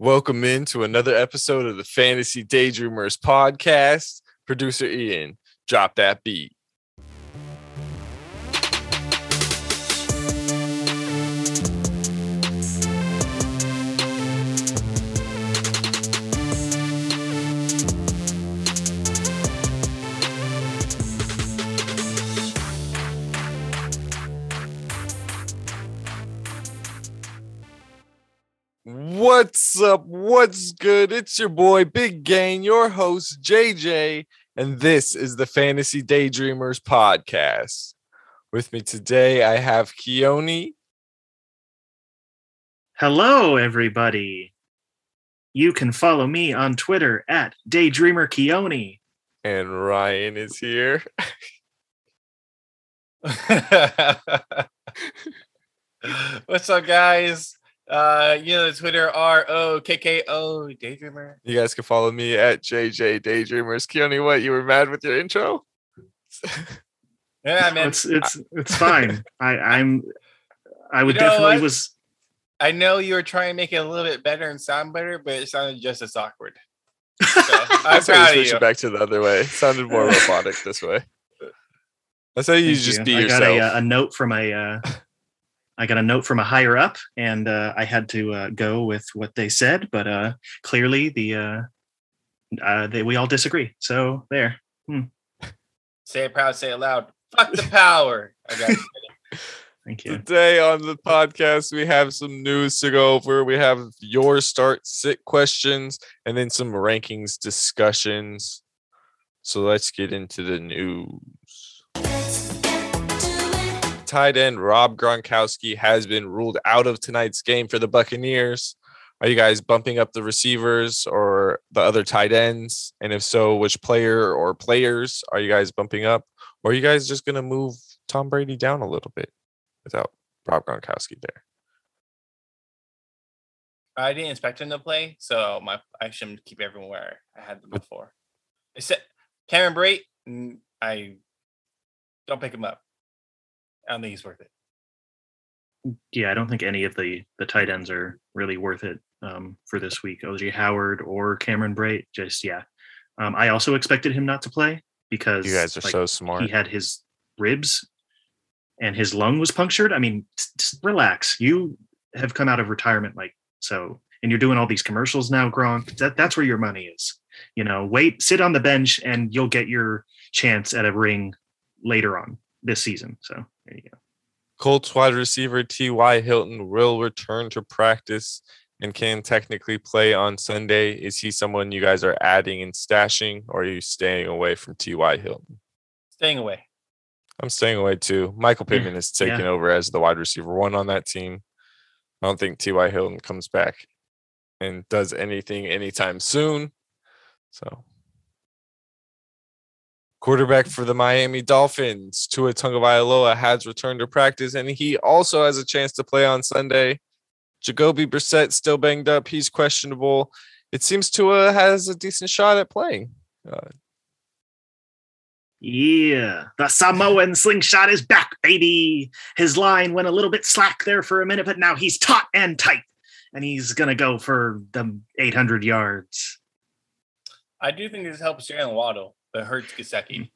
Welcome into another episode of the Fantasy Daydreamers podcast. Producer Ian, drop that beat. What's up? What's good? It's your boy Big Gang, your host JJ, and this is the Fantasy Daydreamers podcast. With me today, I have Keone. Hello, everybody. You can follow me on Twitter at Daydreamer Keone. and Ryan is here. What's up, guys? Uh, you know, the Twitter R O K K O Daydreamer. You guys can follow me at JJ Daydreamers. Keone, what? You were mad with your intro? Yeah, No, man. it's it's it's fine. I I'm I would You know definitely what? was I know you were trying to make it a little bit better and sound better, but it sounded just as awkward. So, I'm That's how you proud of switch you. it back to the other way. It sounded more robotic this way. That's how you thank just you. be I yourself. got a, uh, a note from a uh, I got a note from a higher up, and uh, I had to uh, go with what they said. But uh, clearly, the uh, uh, they we all disagree. So there. Say it proud, say it loud. Fuck the power. I got you. Thank you. Today on the podcast, we have some news to go over. We have your start sit questions and then some rankings discussions. So let's get into the news. Tight end Rob Gronkowski has been ruled out of tonight's game for the Buccaneers. Are you guys bumping up the receivers or the other tight ends? And if so, which player or players are you guys bumping up? Or are you guys just going to move Tom Brady down a little bit? without Rob Gronkowski there. I didn't expect him to play, so my I should keep everyone where I had them before. Except Cameron Brate, I don't pick him up. I don't think he's worth it. Yeah, I don't think any of the the tight ends are really worth it um, for this week. OJ Howard or Cameron Brate, just yeah. Um, I also expected him not to play because You guys are like, so smart. he had his ribs and his lung was punctured. I mean, just relax. You have come out of retirement like so, and you're doing all these commercials now, Gronk. That that's where your money is. You know, wait, sit on the bench, and you'll get your chance at a ring later on this season. So there you go. Colts wide receiver T.Y. Hilton will return to practice and can technically play on Sunday. Is he someone you guys are adding and stashing, or are you staying away from T.Y. Hilton? Staying away. I'm staying away too. Michael Yeah, Pittman is taking yeah. over as the wide receiver one on that team. I don't think T.Y. Hilton comes back and does anything anytime soon. So, quarterback for the Miami Dolphins, Tua Tagovailoa has returned to practice, and he also has a chance to play on Sunday. Jacoby Brissett still banged up; he's questionable. It seems Tua has a decent shot at playing. Uh, Yeah, the Samoan slingshot is back, baby. His line went a little bit slack there for a minute, but now he's taut and tight, and he's gonna go for the 800 yards. I do think this helps Jaylen Waddle, but hurts Gesicki.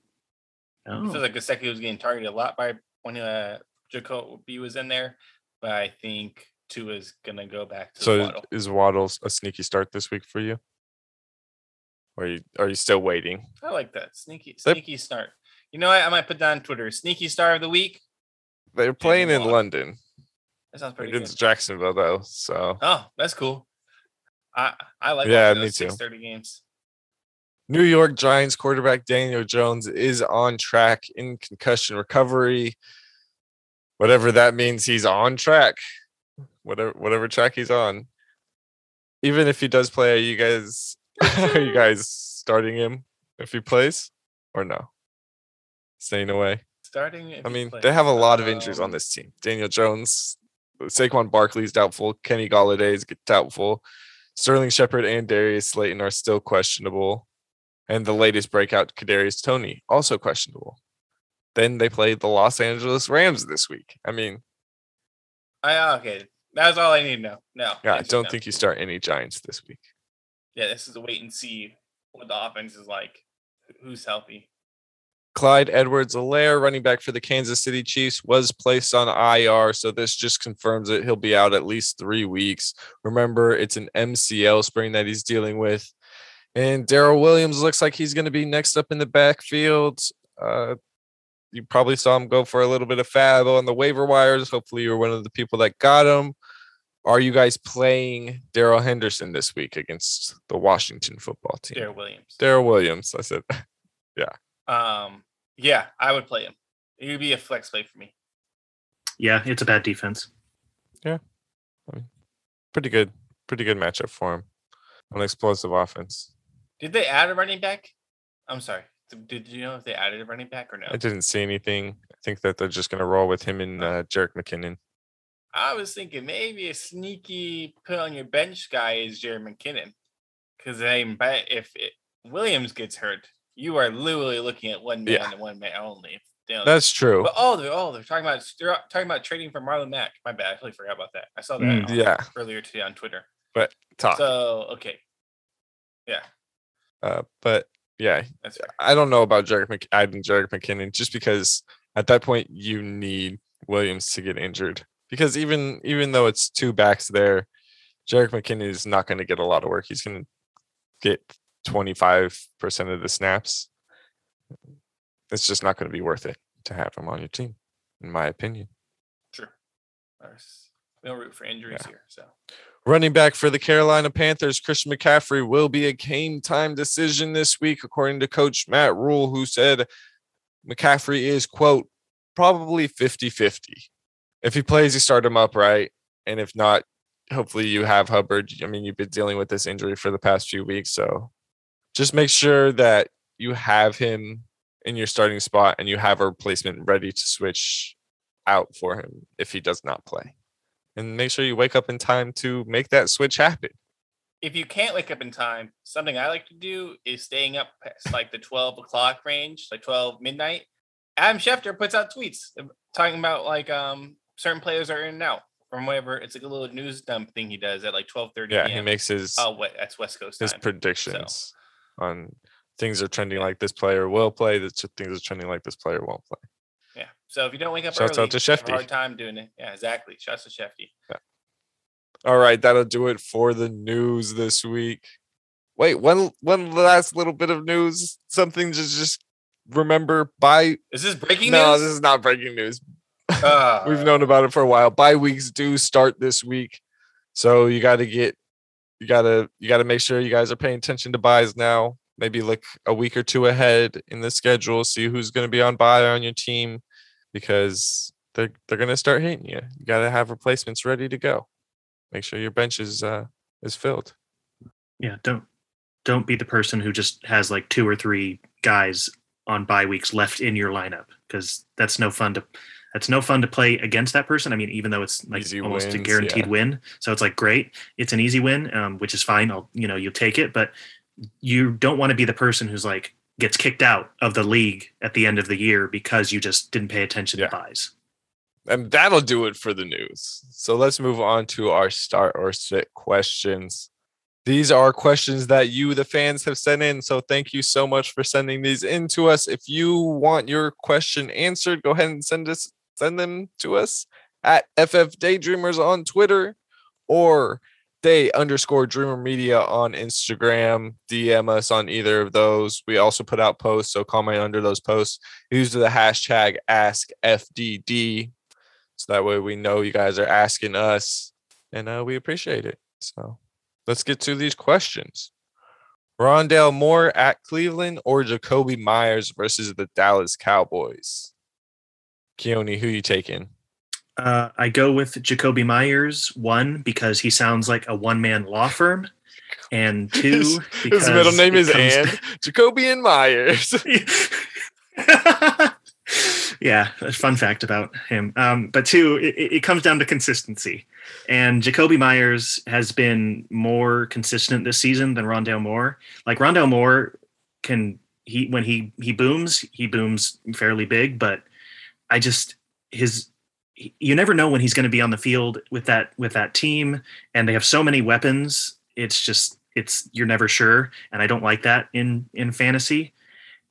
I feel Oh, like Gesicki was getting targeted a lot by when uh, Jacoby was in there, but I think Tua's gonna go back to so, Waddle. is Waddle a sneaky start this week for you? Or are you, are you still waiting? I like that sneaky, They- sneaky start. You know what? I might put that on Twitter. Sneaky star of the week. They're playing in London That sounds pretty good. against Jacksonville, though. So Oh, that's cool. I I like Yeah, watching me too. 6:30 games. New York Giants quarterback Daniel Jones is on track in concussion recovery. Whatever that means, he's on track. Whatever whatever track he's on. Even if he does play, are you guys are you guys starting him if he plays or no? Staying away. Starting. I mean, they have a lot of injuries on Um, this team. Daniel Jones, Saquon Barkley's doubtful. Kenny Golladay is doubtful. Sterling Shepard and Darius Slayton are still questionable. And the latest breakout, Kadarius Toney, also questionable. Then they played the Los Angeles Rams this week. I mean, I uh, okay. That's all I need to know. No. Yeah, I don't no. think you start any Giants this week. Yeah, this is a wait and see what the offense is like. Who's healthy? Clyde Edwards-Helaire, running back for the Kansas City Chiefs, was placed on IR. So this just confirms it. He'll be out at least three weeks. Remember, it's an MCL sprain that he's dealing with. And Darrel Williams looks like he's going to be next up in the backfield. Uh, you probably saw him go for a little bit of fab on the waiver wires. Hopefully, you're one of the people that got him. Are you guys playing Darrell Henderson this week against the Washington football team? Darrel Williams. Darrel Williams. I said, yeah. Um, yeah, I would play him. It would be a flex play for me. Yeah, it's a bad defense. Yeah. Pretty good, pretty good matchup for him. An explosive offense. Did they add a running back? I'm sorry. Did- you know if they added a running back or no? I didn't see anything. I think that they're just going to roll with him and uh, Jerick McKinnon. I was thinking maybe a sneaky put on your bench guy is Jerry McKinnon. Because I bet if it, Williams gets hurt, you are literally looking at one man Yeah. and one man only. That's true. But oh, they're oh they're talking about they're talking about trading for Marlon Mack. My bad, I totally forgot about that. I saw that Mm, Yeah, earlier today on Twitter. But talk. So okay, yeah, Uh, but yeah. I don't know about Jerick Mc- adding Jerick McKinnon just because at that point you need Williams to get injured because even even though it's two backs there, Jerick McKinnon is not going to get a lot of work. He's going to get twenty five percent of the snaps. It's just not going to be worth it to have him on your team, in my opinion. True. Ours- We don't root for injuries here, so Running back for the Carolina Panthers, Christian McCaffrey will be a game time decision this week, according to coach Matt Rhule, who said McCaffrey is, quote, probably 50 50. If he plays, you start him up, right? And if not, hopefully you have Hubbard. I mean, you've been dealing with this injury for the past few weeks. So just make sure that you have him in your starting spot and you have a replacement ready to switch out for him if he does not play and make sure you wake up in time to make that switch happen. if you can't wake up in time, something I like to do is staying up past like the 12 o'clock range, like 12 midnight. Adam Schefter puts out tweets talking about like um certain players are in and out from whatever. It's like a little news dump thing he does at like 12 30 Yeah, he makes his oh, what that's West Coast his time. predictions on things are trending like this player will play. That things are trending like this player won't play. So if you don't wake up Shouts early, out to you have a Shefty. hard time doing it. Yeah, exactly. Shouts to Shefty. Yeah. All right, that'll do it for the news this week. Wait, one one last little bit of news. Something to just remember. By Is this breaking news? no, news? this is not breaking news. Uh, We've known about it for a while. Bye weeks do start this week, so you got to get you got to you got to make sure you guys are paying attention to buys now. Maybe look a week or two ahead in the schedule, see who's going to be on buy on your team, because they're they're going to start hitting you. You got to have replacements ready to go. Make sure your bench is uh is filled. Yeah, don't don't be the person who just has like two or three guys on bye weeks left in your lineup because that's no fun to that's no fun to play against that person. I mean, even though it's like Easy almost a guaranteed yeah. win, so it's like great, it's an easy win, um, which is fine. I'll you know you'll take it, but you don't want to be the person who's like gets kicked out of the league at the end of the year because you just didn't pay attention Yeah. to buys. And that'll do it for the news. So let's move on to our start or sit questions. These are questions that you, the fans, have sent in. So thank you so much for sending these in to us. If you want your question answered, go ahead and send us send them to us at FF Daydreamers on Twitter or day underscore dreamer media on Instagram. DM us on either of those. We also put out posts, so comment under those posts. Use the hashtag ask fdd So that way we know you guys are asking us and uh, we appreciate it. So let's get to these questions. Rondale Moore at Cleveland or Jakobi Meyers versus the Dallas Cowboys? Keone, who you taking? Uh, I go with Jakobi Meyers one because he sounds like a one man law firm, and two His- because His middle name is comes Ann. Jacoby and Meyers. yeah, a fun fact about him. Um, but two, it, it comes down to consistency. And Jakobi Meyers has been more consistent this season than Rondale Moore. Like Rondale Moore can he when he he booms, he booms fairly big, but I just his you never know when he's going to be on the field with that with that team, and they have so many weapons. It's just it's you're never sure, and I don't like that in in fantasy.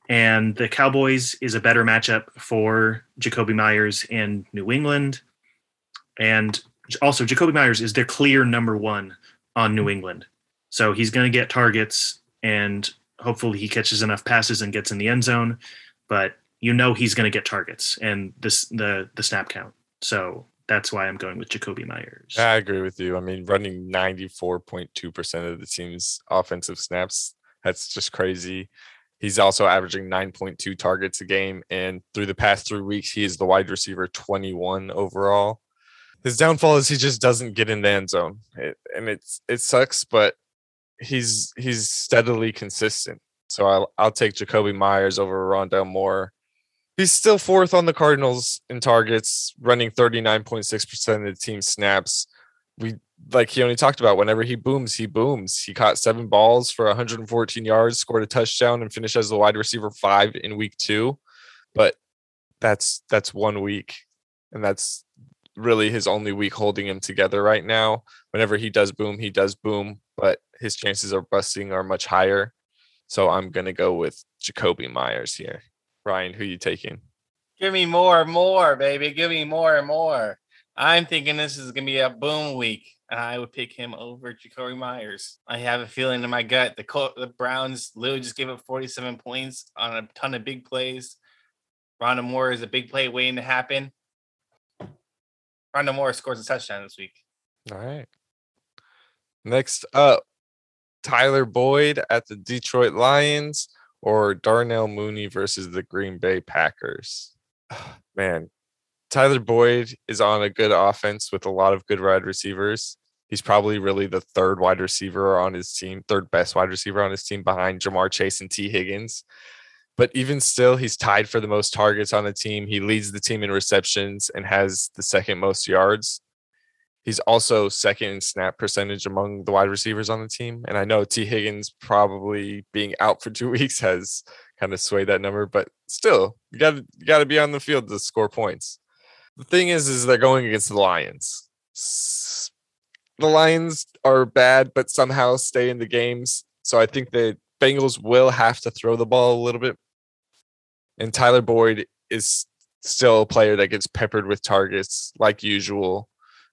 And the Cowboys is a better matchup for Jakobi Meyers in New England, and also Jakobi Meyers is their clear number one on New England, so he's going to get targets, and hopefully he catches enough passes and gets in the end zone. But you know he's going to get targets and this the the snap count. So that's why I'm going with Jakobi Meyers. I agree with you. I mean, running 94.2% of the team's offensive snaps, that's just crazy. He's also averaging 9.2 targets a game. And through the past three weeks, he is the wide receiver 21 overall. His downfall is he just doesn't get in the end zone. It, and it's it sucks, but he's he's steadily consistent. So I'll I'll take Jakobi Meyers over Rondale Moore. He's still fourth on the Cardinals in targets, running 39.6% of the team snaps. We like he only talked about whenever he booms, he booms. He caught seven balls for 114 yards, scored a touchdown, and finished as the wide receiver five in week two. But that's that's one week, and that's really his only week holding him together right now. Whenever he does boom, he does boom, but his chances of busting are much higher. So I'm gonna go with Jakobi Meyers here. Ryan, who you taking? Give me more, more, baby. Give me more and more. I'm thinking this is gonna be a boom week, and I would pick him over Jakobi Meyers. I have a feeling in my gut the Col- the Browns literally just gave up 47 points on a ton of big plays. Rondale Moore is a big play waiting to happen. Rondale Moore scores a touchdown this week. All right. Next up, Tyler Boyd at the Detroit Lions or Darnell Mooney versus the Green Bay Packers. Man, Tyler Boyd is on a good offense with a lot of good wide receivers. He's probably really the third wide receiver on his team, third best wide receiver on his team behind Ja'Marr Chase and Tee Higgins. But even still, he's tied for the most targets on the team. He leads the team in receptions and has the second most yards. He's also second in snap percentage among the wide receivers on the team. And I know Tee Higgins probably being out for two weeks has kind of swayed that number, but still, you got you got to be on the field to score points. The thing is, is they're going against the Lions. The Lions are bad, but somehow stay in the games. So I think the Bengals will have to throw the ball a little bit. And Tyler Boyd is still a player that gets peppered with targets like usual.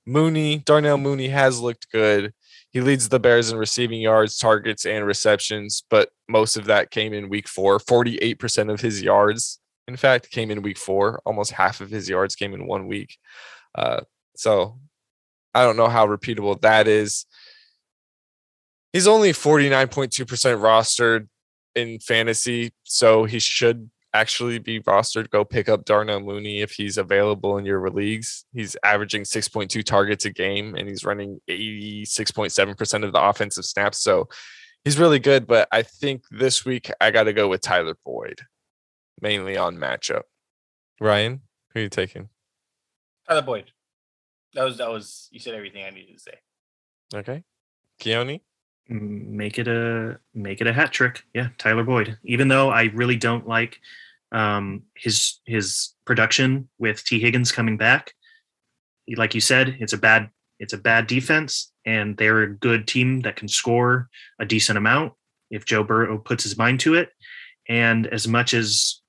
Mooney, Darnell Mooney has looked good. He leads the Bears in receiving yards, targets, and receptions, but most of that came in week four. 48% of his yards, in fact, came in week four. Almost half of his yards came in one week. Uh, so I don't know how repeatable that is. He's only 49.2% rostered in fantasy, so he should actually be rostered. Go pick up Darnell Mooney if he's available in your leagues. He's averaging 6.2 targets a game and he's running 86.7% of the offensive snaps. So he's really good. But I think this week I got to go with Tyler Boyd, mainly on matchup. Ryan, who are you taking? Tyler Boyd. That was that was you said everything I needed to say. Okay. Keone? Make it a make it a hat trick. Yeah, Tyler Boyd. Even though I really don't like um, his his production with Tee Higgins coming back, like you said, it's a bad it's a bad defense, and they're a good team that can score a decent amount if Joe Burrow puts his mind to it. And as much as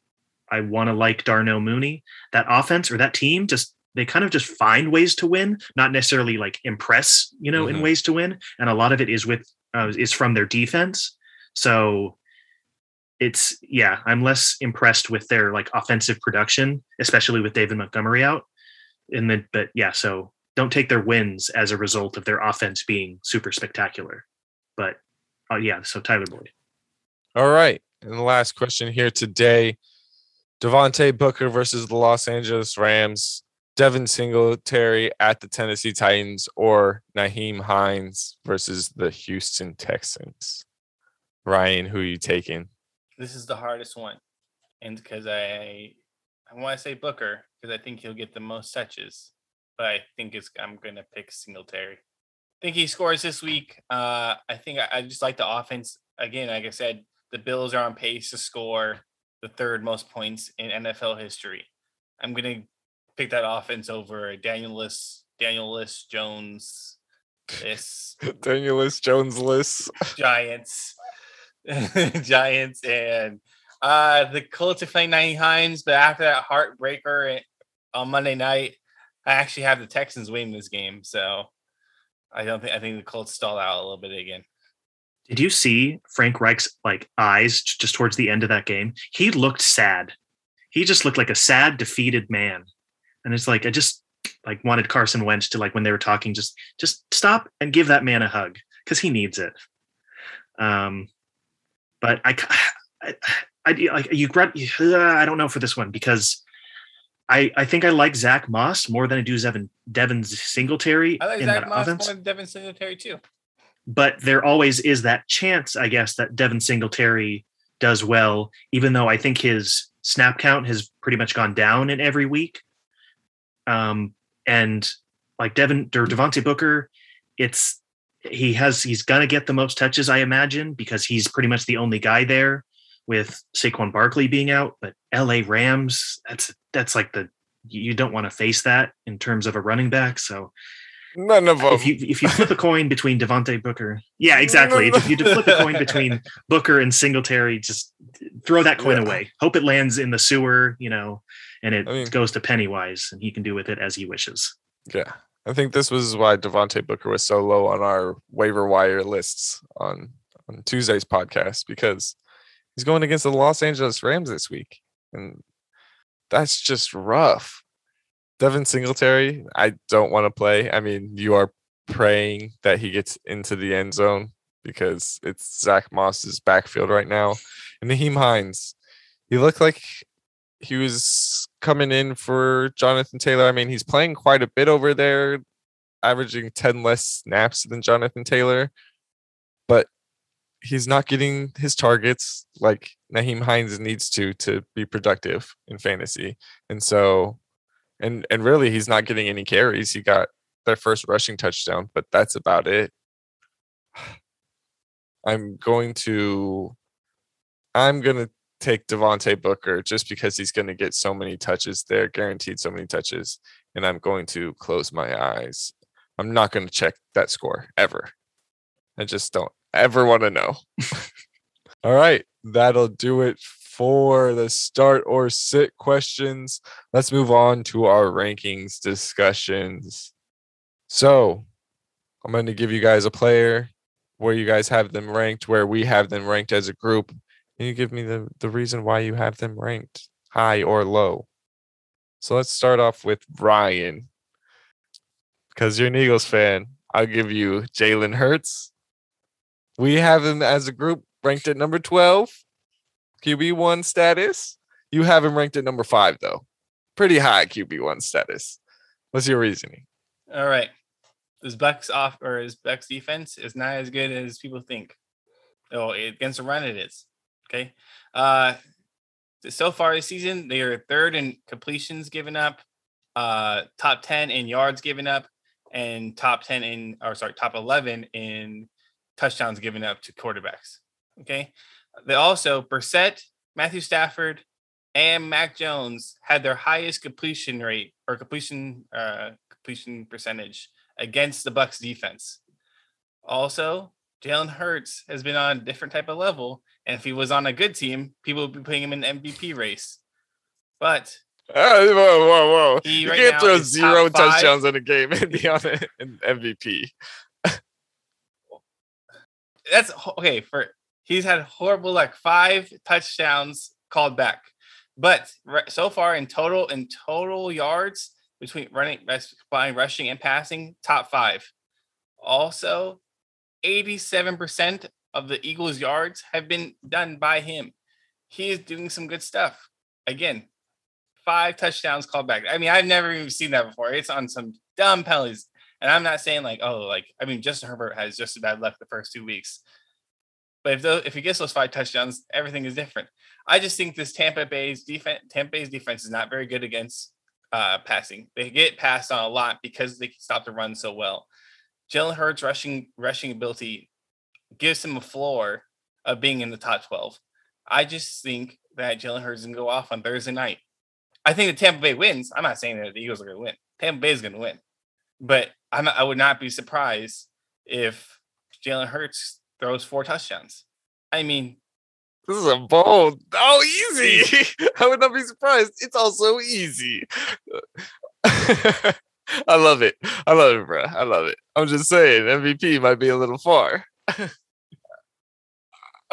I want to like Darnell Mooney, that offense or that team just they kind of just find ways to win, not necessarily like impress, you know, in Mhm. ways to win. And a lot of it is with uh, is from their defense. So it's yeah, I'm less impressed with their like offensive production, especially with David Montgomery out. And then, but yeah, so don't take their wins as a result of their offense being super spectacular. But uh, yeah, so Tyler Boyd. All right. And the last question here today Devontae Booker versus the Los Angeles Rams, Devin Singletary at the Tennessee Titans, or Nyheim Hines versus the Houston Texans. Ryan, who are you taking? This is the hardest one, and because I I want to say Booker because I think he'll get the most touches, but I think it's I'm gonna pick Singletary. I think he scores this week. Uh, I think I, I just like the offense again. Like I said, the Bills are on pace to score the third most points in NFL history. I'm gonna pick that offense over Daniel List, Daniel List, Jones, this Daniel List, Jones List. Giants, Giants, and uh the Colts are playing Nyheim Hines, but after that heartbreaker on Monday night, I actually have the Texans winning this game. So I don't think I think the Colts stall out a little bit again. Did you see Frank Reich's like eyes just towards the end of that game? He looked sad. He just looked like a sad, defeated man. And it's like I just like wanted Carson Wentz to like when they were talking, just just stop and give that man a hug because he needs it. Um, but I, I, I you. I don't know for this one because I I think I like Zach Moss more than I do Devin Devin Singletary I like in Zach that Moss offense. more than Devin Singletary too. But there always is that chance, I guess, that Devin Singletary does well, even though I think his snap count has pretty much gone down in every week. Um, and like Devin or Devontae Booker, it's he has he's gonna get the most touches, I imagine, because he's pretty much the only guy there with Saquon Barkley being out. But LA Rams, that's that's like the you don't want to face that in terms of a running back. So None of them. if you if you flip a coin between Devontae Booker, yeah, exactly. If you flip a coin between Booker and Singletary, just throw that coin Yeah. away. Hope it lands in the sewer, you know, and it I mean- goes to Pennywise, and he can do with it as he wishes. yeah. I think this was why Devontae Booker was so low on our waiver wire lists on, on Tuesday's podcast because he's going against the Los Angeles Rams this week. And that's just rough. Devin Singletary, I don't want to play. I mean, you are praying that he gets into the end zone because it's Zach Moss's backfield right now. And Nyheim Hines, he looked like he was coming in for Jonathan Taylor. I mean, he's playing quite a bit over there, averaging 10 less snaps than Jonathan Taylor, but he's not getting his targets like Nyheim Hines needs to to be productive in fantasy. And so and and really he's not getting any carries. He got their first rushing touchdown, but that's about it. I'm going to I'm going to take Devontae Booker just because he's going to get so many touches there, guaranteed so many touches, and I'm going to close my eyes. I'm not going to check that score ever. I just don't ever want to know. All right, that'll do it for the start or sit questions. Let's move on to our rankings discussions. So, I'm going to give you guys a player where you guys have them ranked, where we have them ranked as a group. Can you give me the, the reason why you have them ranked high or low? So let's start off with Ryan. Because you're an Eagles fan, I'll give you Jalen Hurts. We have him as a group ranked at number 12, QB1 status. You have him ranked at number five, though. Pretty high QB1 status. What's your reasoning? All right. This Bucs off or his Bucs defense is not as good as people think. Oh, against the run it is. Okay. Uh so far this season, they are third in completions given up, uh top 10 in yards given up, and top 10 in or sorry, top 11 in touchdowns given up to quarterbacks. Okay. They also Brissett, Matthew Stafford, and Mac Jones had their highest completion rate or completion uh completion percentage against the Bucs defense. Also, Jalen Hurts has been on a different type of level, and if he was on a good team, people would be putting him in the MVP race. But Ah, whoa, whoa, whoa. He you right can't now throw zero top zero five. touchdowns in a game and be on an MVP. that's okay for he's had horrible like five touchdowns called back, but so far in total in total yards between running by rushing and passing, top five. Also, 87% of the Eagles' yards have been done by him. He is doing some good stuff. Again, five touchdowns called back. I mean, I've never even seen that before. It's on some dumb penalties. And I'm not saying like, oh, like I mean, Justin Herbert has just as bad luck the first two weeks. But if those, if he gets those five touchdowns, everything is different. I just think this Tampa Bay's defense, Tampa Bay's defense is not very good against uh, passing. They get passed on a lot because they can stop the run so well. Jalen Hurts rushing rushing ability gives him a floor of being in the top 12. I just think that Jalen Hurts can go off on Thursday night I think the Tampa Bay wins. I'm not saying that the Eagles are going to win. Tampa Bay is going to win, but I'm I would not be surprised if Jalen Hurts throws four touchdowns. I mean, This is a bold. Oh, easy. I would not be surprised. It's also easy. I love it. I love it, bro. I love it. I'm just saying, MVP might be a little far.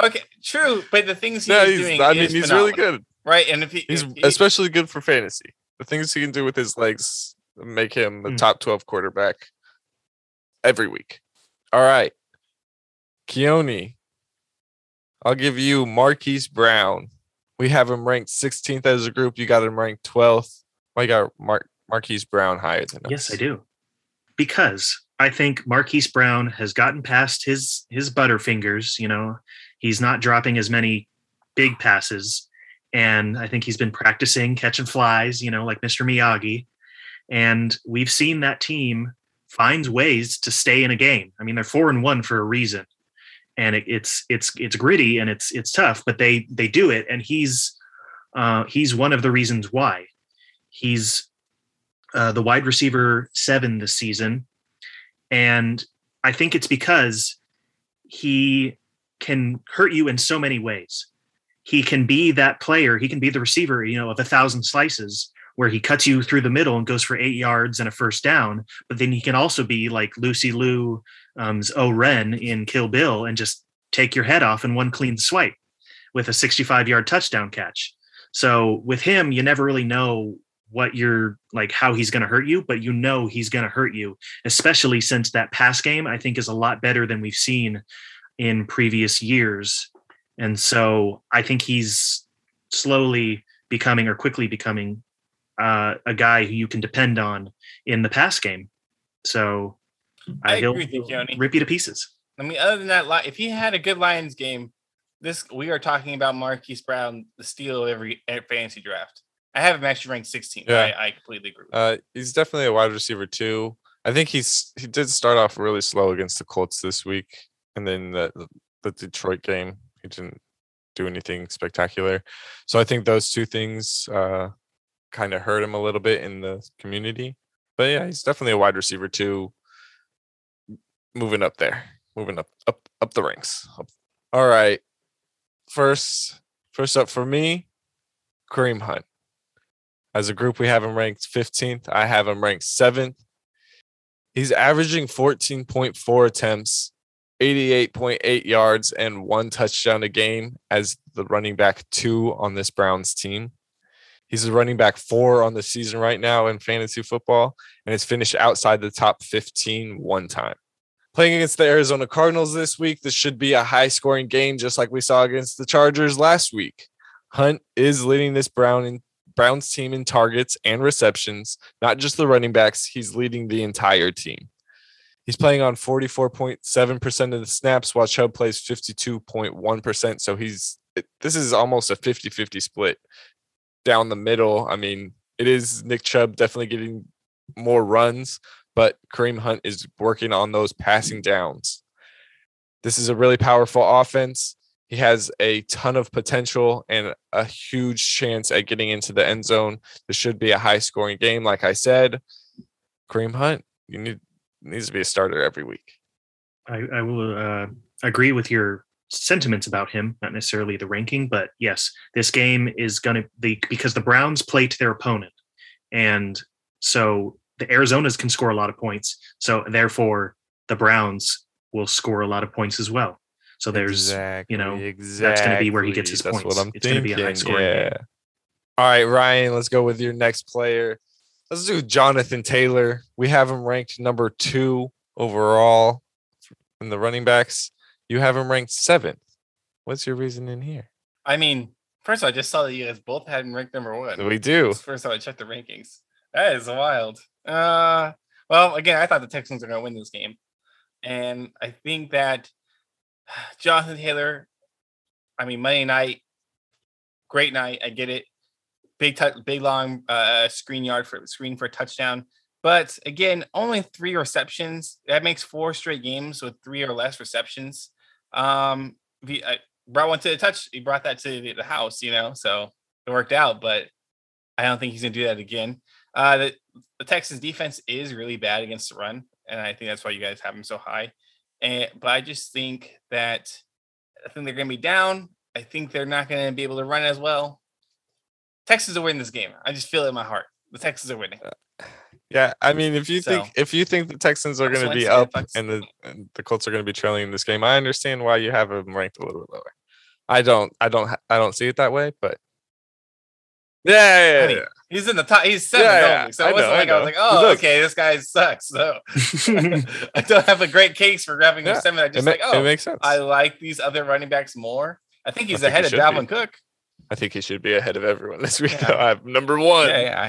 okay, true, but the things he's No, he's, doing, I mean, is he's really good. right? And if he, He's if he- especially good for fantasy. The things he can do with his legs make him the Mm. top 12 quarterback every week. All right. Keone, I'll give you Marquise Brown. We have him ranked 16th as a group. You got him ranked 12th. Why you got Mar- Marquise Brown higher than us? Yes, I do. Because I think Marquise Brown has gotten past his his butterfingers, you know. He's not dropping as many big passes and I think he's been practicing catching flies, you know, like Mr. Miyagi. And we've seen that team finds ways to stay in a game. I mean, they're 4 and 1 for a reason. And it, it's it's it's gritty and it's it's tough, but they they do it and he's uh he's one of the reasons why. He's uh, the wide receiver seven this season. And I think it's because he can hurt you in so many ways. He can be that player, he can be the receiver, you know, of a thousand slices where he cuts you through the middle and goes for eight yards and a first down. But then he can also be like Lucy Liu um's O Ren in Kill Bill and just take your head off in one clean swipe with a 65 yard touchdown catch. So with him, you never really know what you're like how he's going to hurt you but you know he's going to hurt you especially since that pass game i think is a lot better than we've seen in previous years. And so i think he's slowly becoming or quickly becoming uh, a guy who you can depend on in the pass game. So I uh, he'll, agree with you, rip you to pieces. I mean, other than that, if he had a good Lions game, this we are talking about Marquise Brown, the steal of every fantasy draft. I have him actually ranked 16. Yeah. I, I completely agree. With Uh, he's definitely a wide receiver too. I think he's he did start off really slow against the Colts this week, and then the the Detroit game he didn't do anything spectacular. So I think those two things uh, kind of hurt him a little bit in the community. But yeah, he's definitely a wide receiver too. Moving up there, moving up up up the ranks. Up- All right, first first up for me, Kareem Hunt. As a group, we have him ranked 15th. I have him ranked 7th. He's averaging 14.4 attempts, 88.8 yards, and one touchdown a game as the running back two on this Browns team. He's a running back four on the season right now in fantasy football and has finished outside the top 15 one time. Playing against the Arizona Cardinals this week, this should be a high scoring game, just like we saw against the Chargers last week. Hunt is leading this Brown in Browns team in targets and receptions, not just the running backs. He's leading the entire team. He's playing on 44.7% of the snaps, while Chubb plays 52.1%. So he's this is almost a 50 50 split down the middle. I mean, it is Nick Chubb definitely getting more runs, but Kareem Hunt is working on those passing downs. This is a really powerful offense. He has a ton of potential and a huge chance at getting into the end zone. This should be a high scoring game. Like I said, Kareem Hunt, you need needs to be a starter every week. I, I will uh, agree with your sentiments about him, not necessarily the ranking, but yes, this game is going to be because the Browns play to their opponent. And so the Arizonas can score a lot of points. So therefore, the Browns will score a lot of points as well. So there's, you know, exactly, gonna be where he gets his That's points. what I'm It's gonna be a thinking. high-scoring game. yeah. All right, Ryan, let's go with your next player. Let's do Jonathan Taylor. We have him ranked number two overall in the running backs. You have him ranked seventh. What's your reason in here? I mean, first of all, I just saw that you guys both had him ranked number one. We do. It's the first time I checked the rankings. That is wild. Uh, well, again, I thought the Texans are going to win this game, and I think that Jonathan Taylor. I mean, Monday night, great night. I get it. Big, tou- big long uh, screen yard for screen for a touchdown. But again, only three receptions. That makes four straight games with three or less receptions. Um, he, I brought one to the touch. He brought that to the, the house, you know, so it worked out. But I don't think he's going to do that again. Uh, the, the Texans defense is really bad against the run, and I think that's why you guys have him so high. And but I just think that I think they're going to be down. I think they're not going to be able to run as well. Texans are winning this game. I just feel it in my heart. The Texans are winning. Uh, yeah, I mean, if you So- think if you think the Texans are going to be up and the and the Colts are going to be trailing in this game, I understand why you have them ranked a little bit lower. I don't, I don't, I don't see it that way, but yeah, yeah, yeah, mean, yeah. He's in the top. He's seven Yeah, yeah, only. So I it wasn't know, like I, was like, oh, Look. okay, this guy sucks. So I don't have a great case for grabbing him Yeah, seven. I just ma- like, oh, it makes sense. I I, like these other running backs more. I think he's think ahead he of should be. Dalvin Cook. I think he should be ahead of everyone this week. Yeah. though. I'm number one. Yeah, yeah.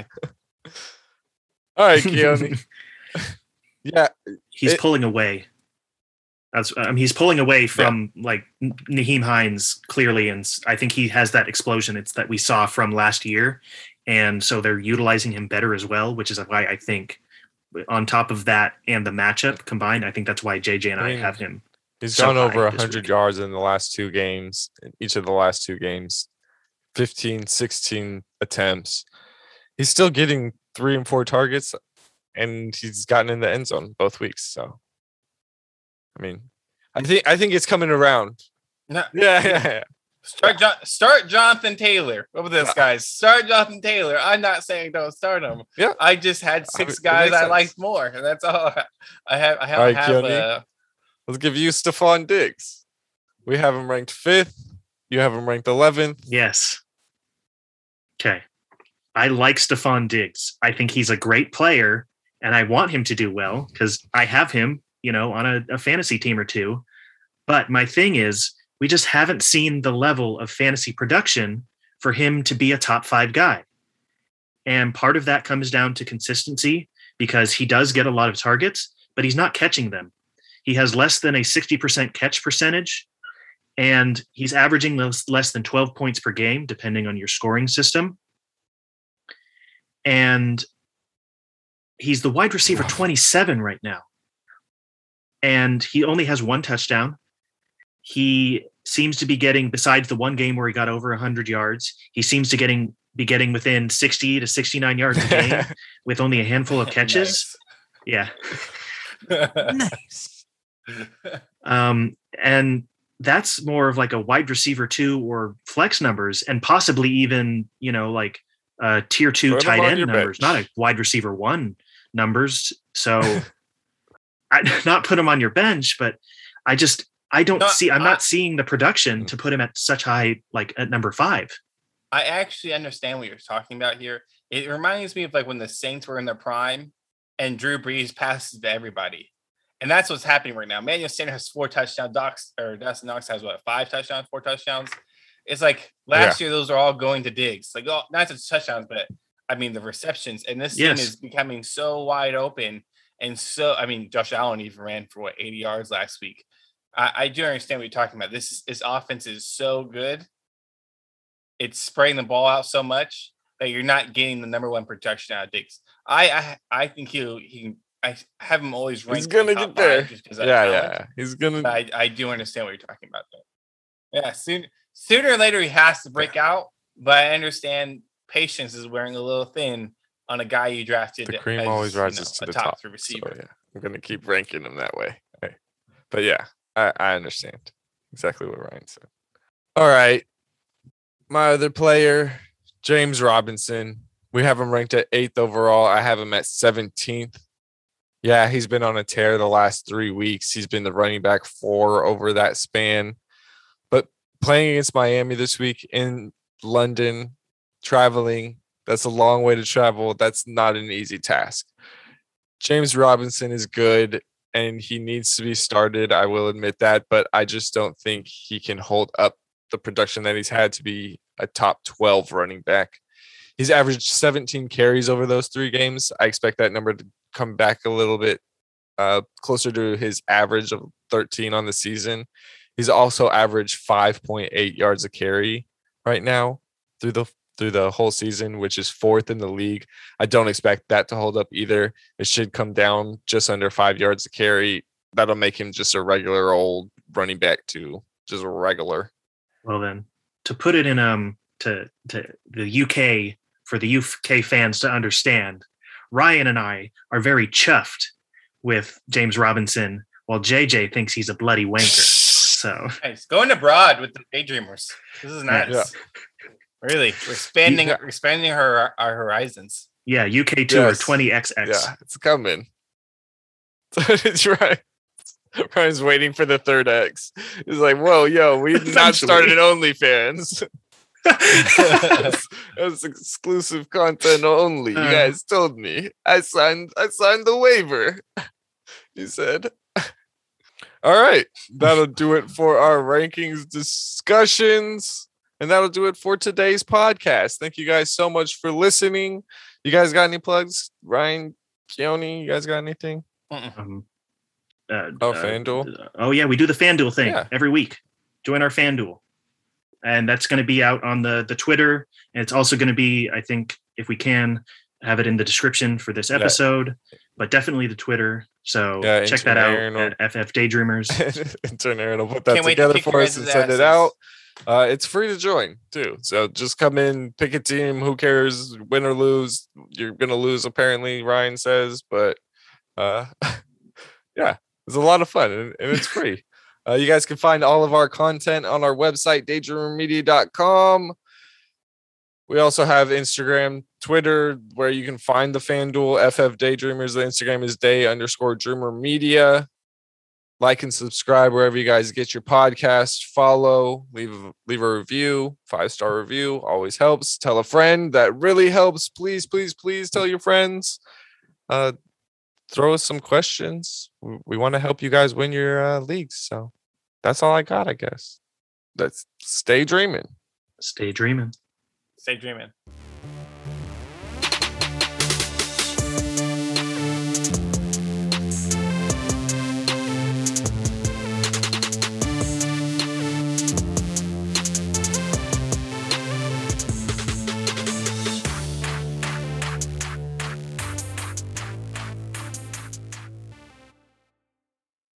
I- All right, Keone. yeah, He's It- pulling away. That's I mean, he's pulling away from like N- Nyheim Hines clearly, and I think he has that explosion. It's that we saw from last year, and so they're utilizing him better as well, which is why I think on top of that and the matchup combined, I think that's why JJ and I I, have him. he's So gone over this 100 yards in the last two games, in each of the last two games, 15, 16 attempts. He's still getting three and four targets, and he's gotten in the end zone both weeks. So, I mean, I think I think it's coming around. No, Yeah, yeah, yeah. Start John, start Jonathan Taylor. What about this, Yeah. guys? Start Jonathan Taylor. I'm not saying don't start him. Yeah. I just had I six mean, guys I liked more, and that's all I I have. I have. All right, have Keone. uh, Let's give you Stefon Diggs. We have him ranked fifth. You have him ranked 11th. Yes. Okay. I like Stefon Diggs. I think he's a great player and I want him to do well because I have him, you know, on a, a fantasy team or two. But my thing is, we just haven't seen the level of fantasy production for him to be a top five guy. And part of that comes down to consistency because he does get a lot of targets, but he's not catching them. He has less than a 60% catch percentage and he's averaging less, less than 12 points per game depending on your scoring system and he's the wide receiver 27 right now and he only has one touchdown he seems to be getting besides the one game where he got over 100 yards he seems to getting be getting within 60 to 69 yards a game with only a handful of catches yeah nice. um, and that's more of like a wide receiver two or flex numbers, and possibly even you know like uh, tier two Put 'em tight end your numbers, not a wide receiver one numbers. So, I not put him on your bench, but I just I don't No, see I'm I- not seeing the production mm. to put him at such high like at number five. I actually understand what you're talking about here. It reminds me of like when the Saints were in their prime and Drew Brees passes to everybody. And that's what's happening right now. Manuel Sanders has four touchdowns. Docs or Dawson Knox has what five touchdowns, four touchdowns. It's like last year those are all going to Diggs. Like oh, not just touchdowns, but I mean the receptions. And this Yes. team is becoming so wide open. And so I mean Josh Allen even ran for what 80 yards last week. I, I do understand what you're talking about. This is, this offense is so good it's spraying the ball out so much that you're not getting the number one protection out of Diggs. I I, I think he'll he I have him always ranked. He's gonna get there. five just 'cause Yeah, yeah. He's gonna. but I, I do understand what you're talking about though. Yeah, soon sooner or later he has to break out, but I understand patience is wearing a little thin on a guy you drafted. the cream as, always you know, rises to the top top. three So, receiver. yeah, I'm gonna keep ranking him that way. But yeah, I, I understand exactly what Ryan said. All right, my other player, James Robinson. We have him ranked at eighth overall. I have him at 17th. Yeah, he's been on a tear the last three weeks. He's been the running back four over that span. But playing against Miami this week in London, traveling, that's a long way to travel. That's not an easy task. James Robinson is good and he needs to be started. I will admit that, but I just don't think he can hold up the production that he's had to be a top 12 running back. He's averaged 17 carries over those three games. I expect that number to come back a little bit uh, closer to his average of 13 on the season. He's also averaged 5.8 yards a carry right now through the through the whole season, which is fourth in the league. I don't expect that to hold up either. It should come down just under five yards a carry. That'll make him just a regular old running back too, just a regular. Well then, to put it in um to to the UK for the UK fans to understand, Ryan and I are very chuffed with James Robinson, while JJ thinks he's a bloody wanker. So Nice. Going abroad with the daydreamers. This is nice. Yeah. Really, we're expanding, Yeah. expanding our our horizons. yeah, UK tour Yes. 20XX. Yeah, it's coming. it's right. Ryan's waiting for the third X. He's like, "Whoa, yo, we've not Essentially. started OnlyFans. that's, that's exclusive content only. You Uh. guys told me. I signed. I signed the waiver. He said." All right, that'll do it for our rankings discussions, and that'll do it for today's podcast. Thank you guys so much for listening. You guys got any plugs, Ryan, Keone? You guys got anything? Um, uh, Oh, uh, FanDuel? Oh yeah, we do the FanDuel thing Yeah. every week. Join our FanDuel, and that's going to be out on the the Twitter, and it's also going to be, I think, if we can, have it in the description for this Yeah. episode, but definitely the Twitter. So Yeah, check that out intern Aaron at FF Daydreamers. Intern Aaron will put that Can't together for us and guys' send it asses. out. Uh, it's free to join too. So just come in, pick a team. Who cares, win or lose? You're gonna lose, apparently. Ryan says, but uh, yeah, it's a lot of fun and, and it's free. Uh, you guys can find all of our content on our website, daydreamermedia.com. We also have Instagram, Twitter, where you can find the FanDuel FF Daydreamers. The Instagram is day underscore dreamer media. Like and subscribe wherever you guys get your podcast. Follow, leave a- leave a review, five star review always helps. Tell a friend that really helps. Please, please, please tell your friends. Uh, throw us some questions. We, we want to help you guys win your uh, leagues. So that's all I got, I guess. Let's stay dreaming. Stay dreaming. Stay dreaming.